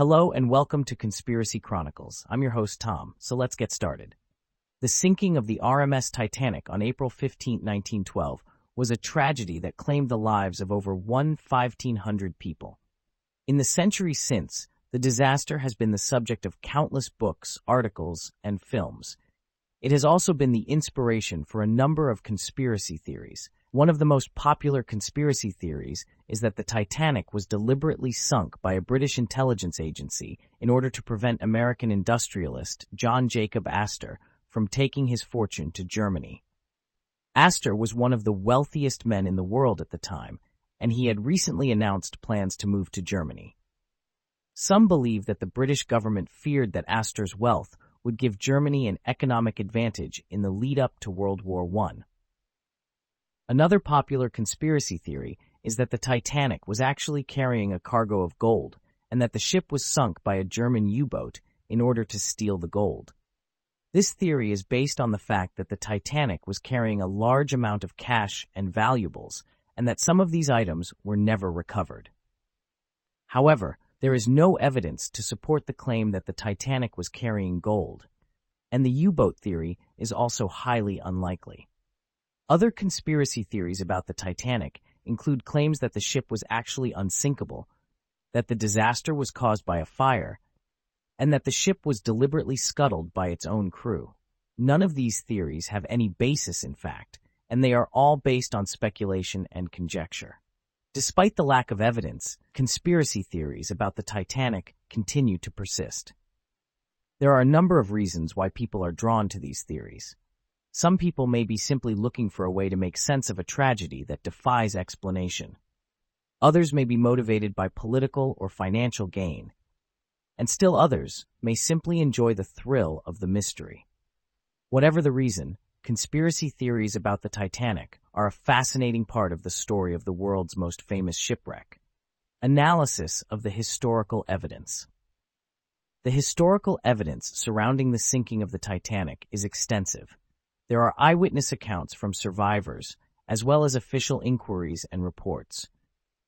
Hello and welcome to Conspiracy Chronicles. I'm your host, Tom, so let's get started. The sinking of the RMS Titanic on April 15, 1912, was a tragedy that claimed the lives of over 1,500 people. In the century since, the disaster has been the subject of countless books, articles, and films. It has also been the inspiration for a number of conspiracy theories. One of the most popular conspiracy theories is that the Titanic was deliberately sunk by a British intelligence agency in order to prevent American industrialist John Jacob Astor from taking his fortune to Germany. Astor was one of the wealthiest men in the world at the time, and he had recently announced plans to move to Germany. Some believe that the British government feared that Astor's wealth would give Germany an economic advantage in the lead up to World War I. Another popular conspiracy theory is that the Titanic was actually carrying a cargo of gold and that the ship was sunk by a German U-boat in order to steal the gold. This theory is based on the fact that the Titanic was carrying a large amount of cash and valuables and that some of these items were never recovered. However, there is no evidence to support the claim that the Titanic was carrying gold, and the U-boat theory is also highly unlikely. Other conspiracy theories about the Titanic include claims that the ship was actually unsinkable, that the disaster was caused by a fire, and that the ship was deliberately scuttled by its own crew. None of these theories have any basis in fact, and they are all based on speculation and conjecture. Despite the lack of evidence, conspiracy theories about the Titanic continue to persist. There are a number of reasons why people are drawn to these theories. Some people may be simply looking for a way to make sense of a tragedy that defies explanation. Others may be motivated by political or financial gain. And still others may simply enjoy the thrill of the mystery. Whatever the reason, conspiracy theories about the Titanic are a fascinating part of the story of the world's most famous shipwreck. Analysis of the historical evidence. The historical evidence surrounding the sinking of the Titanic is extensive. There are eyewitness accounts from survivors, as well as official inquiries and reports.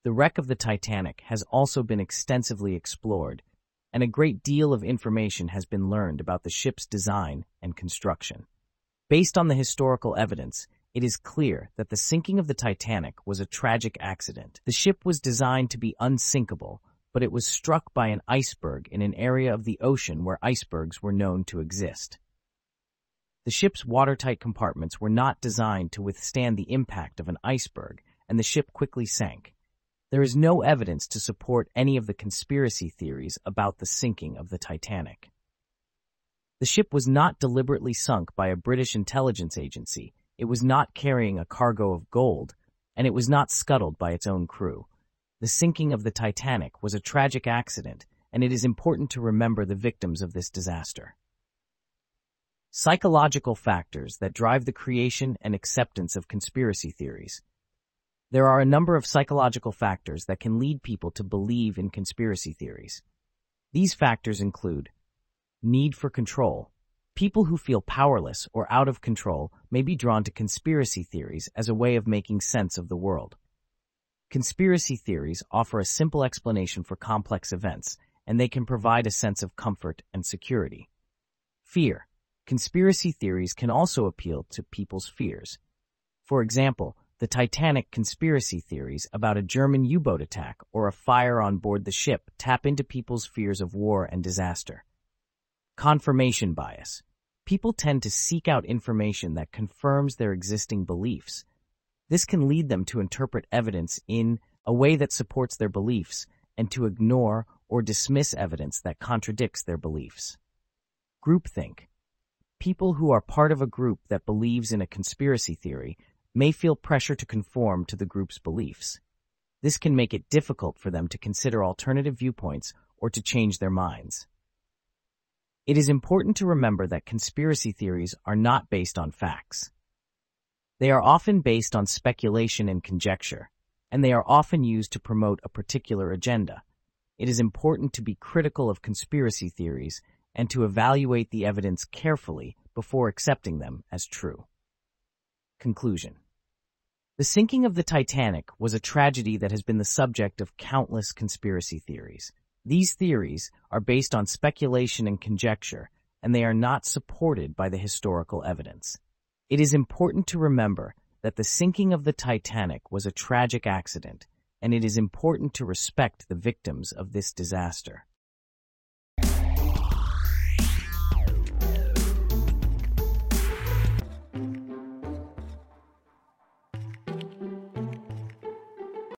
The wreck of the Titanic has also been extensively explored, and a great deal of information has been learned about the ship's design and construction. Based on the historical evidence, it is clear that the sinking of the Titanic was a tragic accident. The ship was designed to be unsinkable, but it was struck by an iceberg in an area of the ocean where icebergs were known to exist. The ship's watertight compartments were not designed to withstand the impact of an iceberg, and the ship quickly sank. There is no evidence to support any of the conspiracy theories about the sinking of the Titanic. The ship was not deliberately sunk by a British intelligence agency, it was not carrying a cargo of gold, and it was not scuttled by its own crew. The sinking of the Titanic was a tragic accident, and it is important to remember the victims of this disaster. Psychological factors that drive the creation and acceptance of conspiracy theories. There are a number of psychological factors that can lead people to believe in conspiracy theories. These factors include need for control. People who feel powerless or out of control may be drawn to conspiracy theories as a way of making sense of the world. Conspiracy theories offer a simple explanation for complex events, and they can provide a sense of comfort and security. Fear. Conspiracy theories can also appeal to people's fears. For example, the Titanic conspiracy theories about a German U-boat attack or a fire on board the ship tap into people's fears of war and disaster. Confirmation bias. People tend to seek out information that confirms their existing beliefs. This can lead them to interpret evidence in a way that supports their beliefs and to ignore or dismiss evidence that contradicts their beliefs. Groupthink people who are part of a group that believes in a conspiracy theory may feel pressure to conform to the group's beliefs. This can make it difficult for them to consider alternative viewpoints or to change their minds. It is important to remember that conspiracy theories are not based on facts. They are often based on speculation and conjecture, and they are often used to promote a particular agenda. It is important to be critical of conspiracy theories and to evaluate the evidence carefully before accepting them as true. Conclusion The sinking of the Titanic was a tragedy that has been the subject of countless conspiracy theories. These theories are based on speculation and conjecture, and they are not supported by the historical evidence. It is important to remember that the sinking of the Titanic was a tragic accident, and it is important to respect the victims of this disaster.